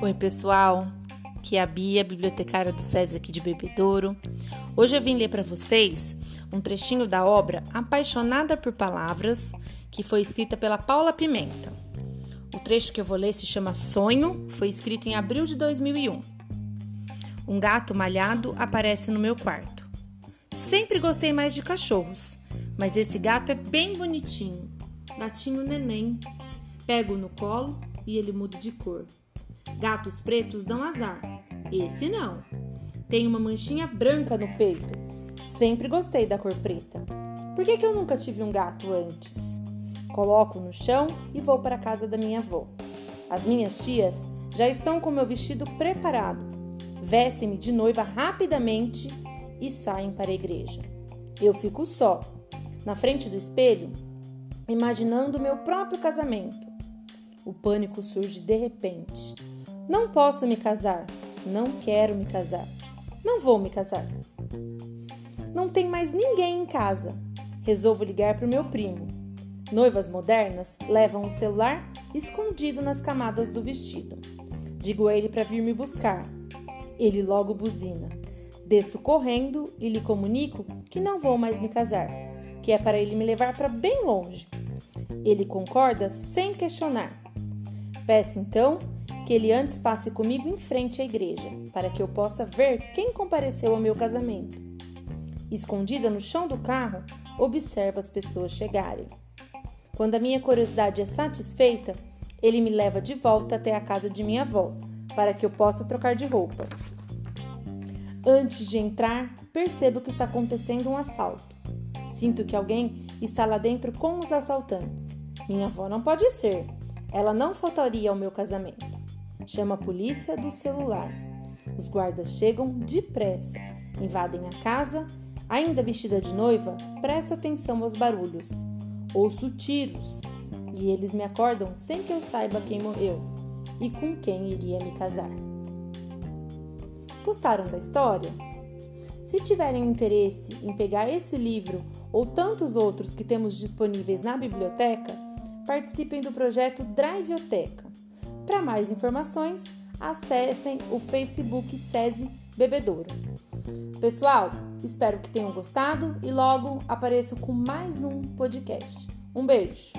Oi, pessoal. Que é a Bia, bibliotecária do SESI aqui de Bebedouro. Hoje eu vim ler para vocês um trechinho da obra Apaixonada por Palavras, que foi escrita pela Paula Pimenta. O trecho que eu vou ler se chama Sonho, foi escrito em abril de 2001. Um gato malhado aparece no meu quarto. Sempre gostei mais de cachorros, mas esse gato é bem bonitinho. Gatinho neném. Pego no colo e ele muda de cor. Gatos pretos dão azar. Esse não. Tem uma manchinha branca no peito. Sempre gostei da cor preta. Por que, que eu nunca tive um gato antes? Coloco no chão e vou para a casa da minha avó. As minhas tias já estão com meu vestido preparado. Vestem-me de noiva rapidamente e saem para a igreja. Eu fico só, na frente do espelho, imaginando meu próprio casamento. O pânico surge de repente. Não posso me casar. Não quero me casar. Não vou me casar. Não tem mais ninguém em casa. Resolvo ligar para o meu primo. Noivas modernas levam o celular escondido nas camadas do vestido. Digo a ele para vir me buscar. Ele logo buzina. Desço correndo e lhe comunico que não vou mais me casar, que é para ele me levar para bem longe. Ele concorda sem questionar. Peço então que ele antes passe comigo em frente à igreja, para que eu possa ver quem compareceu ao meu casamento. Escondida no chão do carro, observo as pessoas chegarem. Quando a minha curiosidade é satisfeita, ele me leva de volta até a casa de minha avó, para que eu possa trocar de roupa. Antes de entrar, percebo que está acontecendo um assalto. Sinto que alguém está lá dentro com os assaltantes. Minha avó não pode ser. Ela não faltaria ao meu casamento. Chama a polícia do celular. Os guardas chegam depressa, invadem a casa. Ainda vestida de noiva, presta atenção aos barulhos. Ouço tiros e eles me acordam sem que eu saiba quem morreu e com quem iria me casar. Gostaram da história? Se tiverem interesse em pegar esse livro ou tantos outros que temos disponíveis na biblioteca, participem do projeto Driveoteca. Para mais informações, acessem o Facebook SESI Bebedouro. Pessoal, espero que tenham gostado e logo apareço com mais um podcast. Um beijo!